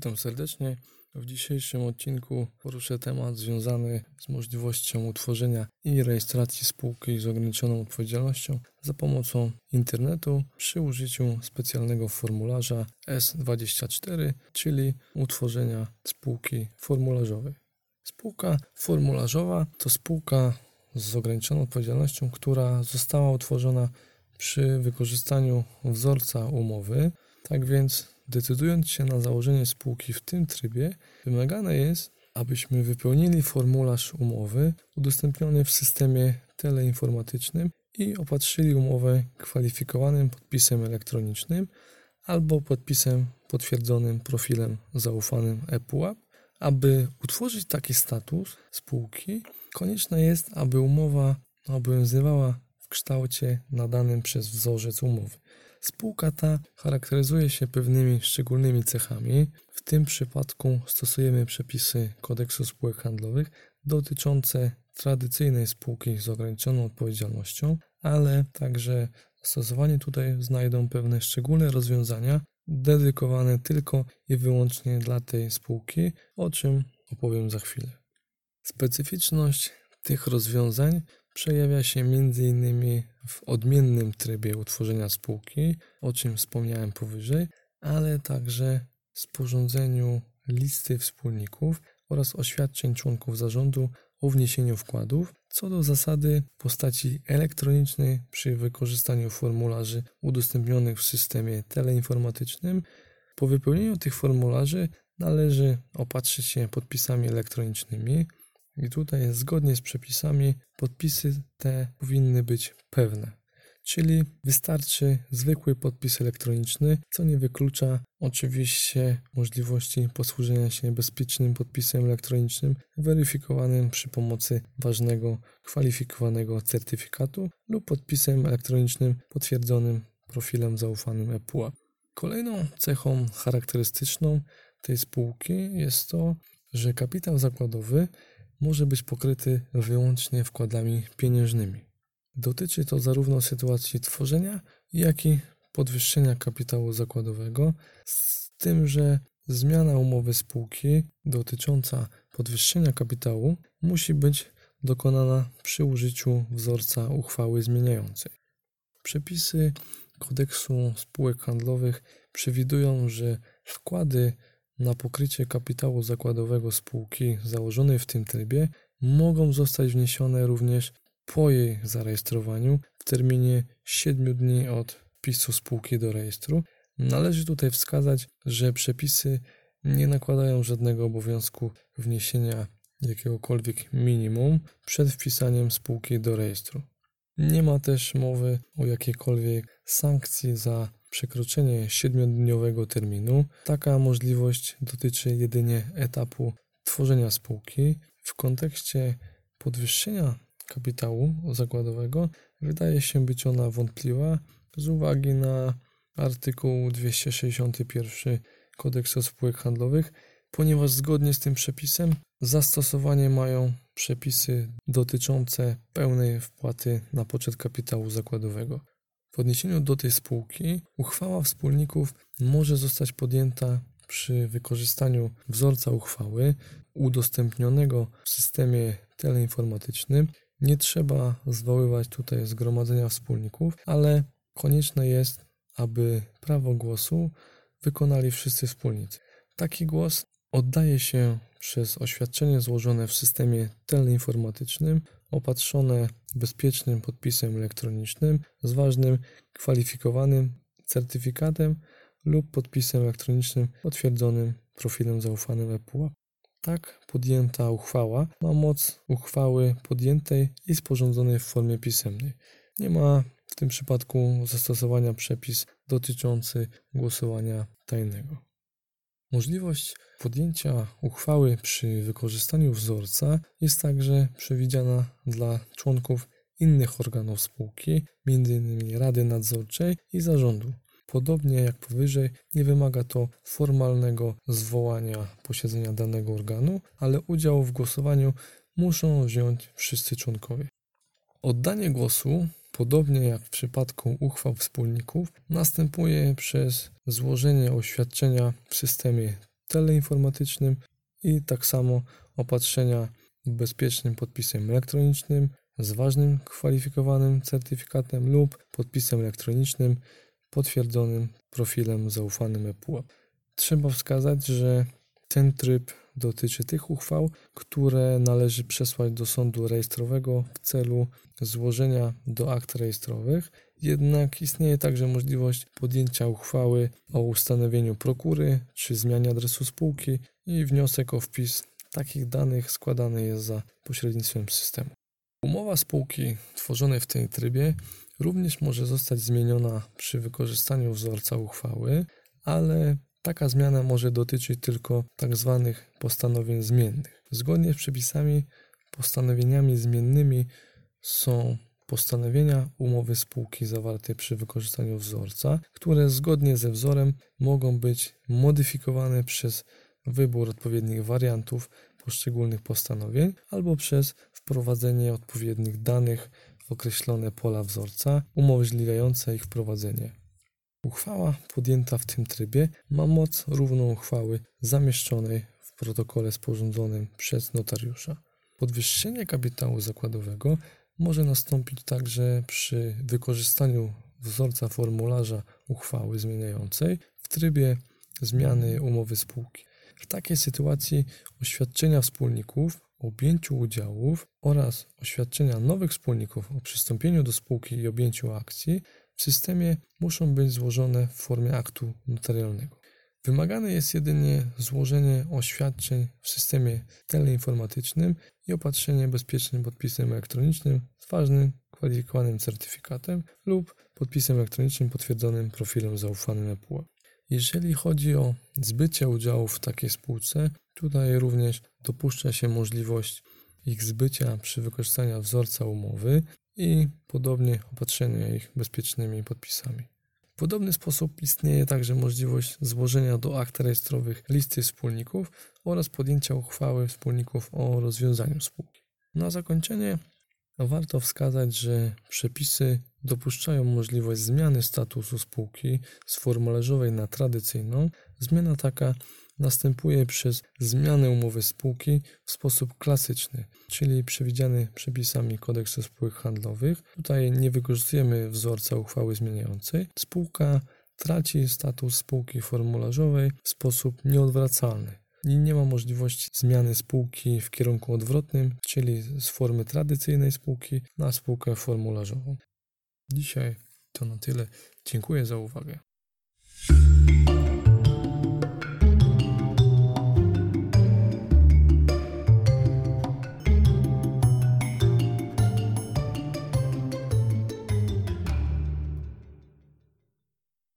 Witam serdecznie. W dzisiejszym odcinku poruszę temat związany z możliwością utworzenia i rejestracji spółki z ograniczoną odpowiedzialnością za pomocą internetu przy użyciu specjalnego formularza S24, czyli utworzenia spółki formularzowej. Spółka formularzowa to spółka z ograniczoną odpowiedzialnością, która została utworzona przy wykorzystaniu wzorca umowy. Tak więc Decydując się na założenie spółki w tym trybie, wymagane jest, abyśmy wypełnili formularz umowy udostępniony w systemie teleinformatycznym i opatrzyli umowę kwalifikowanym podpisem elektronicznym albo podpisem potwierdzonym profilem zaufanym ePUAP. Aby utworzyć taki status spółki, konieczne jest, aby umowa obowiązywała w kształcie nadanym przez wzorzec umowy. Spółka ta charakteryzuje się pewnymi szczególnymi cechami. W tym przypadku stosujemy przepisy kodeksu spółek handlowych dotyczące tradycyjnej spółki z ograniczoną odpowiedzialnością, ale także stosowanie tutaj znajdą pewne szczególne rozwiązania dedykowane tylko i wyłącznie dla tej spółki, o czym opowiem za chwilę. Specyficzność tych rozwiązań przejawia się m.in. w odmiennym trybie utworzenia spółki, o czym wspomniałem powyżej, ale także sporządzeniu listy wspólników oraz oświadczeń członków zarządu o wniesieniu wkładów, co do zasady w postaci elektronicznej przy wykorzystaniu formularzy udostępnionych w systemie teleinformatycznym. Po wypełnieniu tych formularzy należy opatrzyć się podpisami elektronicznymi, i tutaj zgodnie z przepisami podpisy te powinny być pewne. Czyli wystarczy zwykły podpis elektroniczny, co nie wyklucza oczywiście możliwości posłużenia się bezpiecznym podpisem elektronicznym weryfikowanym przy pomocy ważnego kwalifikowanego certyfikatu lub podpisem elektronicznym potwierdzonym profilem zaufanym ePUAP. Kolejną cechą charakterystyczną tej spółki jest to, że kapitał zakładowy może być pokryty wyłącznie wkładami pieniężnymi. Dotyczy to zarówno sytuacji tworzenia, jak i podwyższenia kapitału zakładowego, z tym, że zmiana umowy spółki dotycząca podwyższenia kapitału musi być dokonana przy użyciu wzorca uchwały zmieniającej. Przepisy kodeksu spółek handlowych przewidują, że wkłady na pokrycie kapitału zakładowego spółki założonej w tym trybie mogą zostać wniesione również po jej zarejestrowaniu w terminie 7 dni od wpisu spółki do rejestru. Należy tutaj wskazać, że przepisy nie nakładają żadnego obowiązku wniesienia jakiegokolwiek minimum przed wpisaniem spółki do rejestru. Nie ma też mowy o jakiejkolwiek sankcji za przekroczenie siedmiodniowego terminu. Taka możliwość dotyczy jedynie etapu tworzenia spółki. W kontekście podwyższenia kapitału zakładowego wydaje się być ona wątpliwa z uwagi na artykuł 261 Kodeksu spółek handlowych, ponieważ zgodnie z tym przepisem zastosowanie mają przepisy dotyczące pełnej wpłaty na poczet kapitału zakładowego. W odniesieniu do tej spółki uchwała wspólników może zostać podjęta przy wykorzystaniu wzorca uchwały udostępnionego w systemie teleinformatycznym. Nie trzeba zwoływać tutaj zgromadzenia wspólników, ale konieczne jest, aby prawo głosu wykonali wszyscy wspólnicy. Taki głos oddaje się przez oświadczenie złożone w systemie teleinformatycznym opatrzone bezpiecznym podpisem elektronicznym z ważnym kwalifikowanym certyfikatem lub podpisem elektronicznym potwierdzonym profilem zaufanym ePUAP. Tak podjęta uchwała ma moc uchwały podjętej i sporządzonej w formie pisemnej. Nie ma w tym przypadku zastosowania przepis dotyczący głosowania tajnego. Możliwość podjęcia uchwały przy wykorzystaniu wzorca jest także przewidziana dla członków innych organów spółki, m.in. Rady Nadzorczej i Zarządu. Podobnie jak powyżej, nie wymaga to formalnego zwołania posiedzenia danego organu, ale udział w głosowaniu muszą wziąć wszyscy członkowie. Oddanie głosu Podobnie jak w przypadku uchwał wspólników, następuje przez złożenie oświadczenia w systemie teleinformatycznym i tak samo opatrzenia bezpiecznym podpisem elektronicznym z ważnym kwalifikowanym certyfikatem lub podpisem elektronicznym potwierdzonym profilem zaufanym ePUAP. Trzeba wskazać, że ten tryb dotyczy tych uchwał, które należy przesłać do sądu rejestrowego w celu złożenia do akt rejestrowych. Jednak istnieje także możliwość podjęcia uchwały o ustanowieniu prokury czy zmianie adresu spółki i wniosek o wpis takich danych składany jest za pośrednictwem systemu. Umowa spółki tworzonej w tym trybie również może zostać zmieniona przy wykorzystaniu wzorca uchwały, ale Taka zmiana może dotyczyć tylko tzw. Tak postanowień zmiennych. Zgodnie z przepisami, postanowieniami zmiennymi są postanowienia umowy spółki zawarte przy wykorzystaniu wzorca, które zgodnie ze wzorem mogą być modyfikowane przez wybór odpowiednich wariantów poszczególnych postanowień albo przez wprowadzenie odpowiednich danych w określone pola wzorca umożliwiające ich wprowadzenie. Uchwała podjęta w tym trybie ma moc równą uchwały zamieszczonej w protokole sporządzonym przez notariusza. Podwyższenie kapitału zakładowego może nastąpić także przy wykorzystaniu wzorca formularza uchwały zmieniającej w trybie zmiany umowy spółki. W takiej sytuacji oświadczenia wspólników o objęciu udziałów oraz oświadczenia nowych wspólników o przystąpieniu do spółki i objęciu akcji w systemie muszą być złożone w formie aktu notarialnego. Wymagane jest jedynie złożenie oświadczeń w systemie teleinformatycznym i opatrzenie bezpiecznym podpisem elektronicznym z ważnym kwalifikowanym certyfikatem lub podpisem elektronicznym potwierdzonym profilem zaufanym EPUA. Jeżeli chodzi o zbycie udziałów w takiej spółce, tutaj również dopuszcza się możliwość ich zbycia przy wykorzystaniu wzorca umowy i podobnie opatrzenia ich bezpiecznymi podpisami. W podobny sposób istnieje także możliwość złożenia do akt rejestrowych listy wspólników oraz podjęcia uchwały wspólników o rozwiązaniu spółki. Na zakończenie warto wskazać, że przepisy dopuszczają możliwość zmiany statusu spółki z formularzowej na tradycyjną. Zmiana taka następuje przez zmianę umowy spółki w sposób klasyczny, czyli przewidziany przepisami kodeksu spółek handlowych. Tutaj nie wykorzystujemy wzorca uchwały zmieniającej. Spółka traci status spółki formularzowej w sposób nieodwracalny. I nie ma możliwości zmiany spółki w kierunku odwrotnym, czyli z formy tradycyjnej spółki na spółkę formularzową. Dzisiaj to na tyle. Dziękuję za uwagę.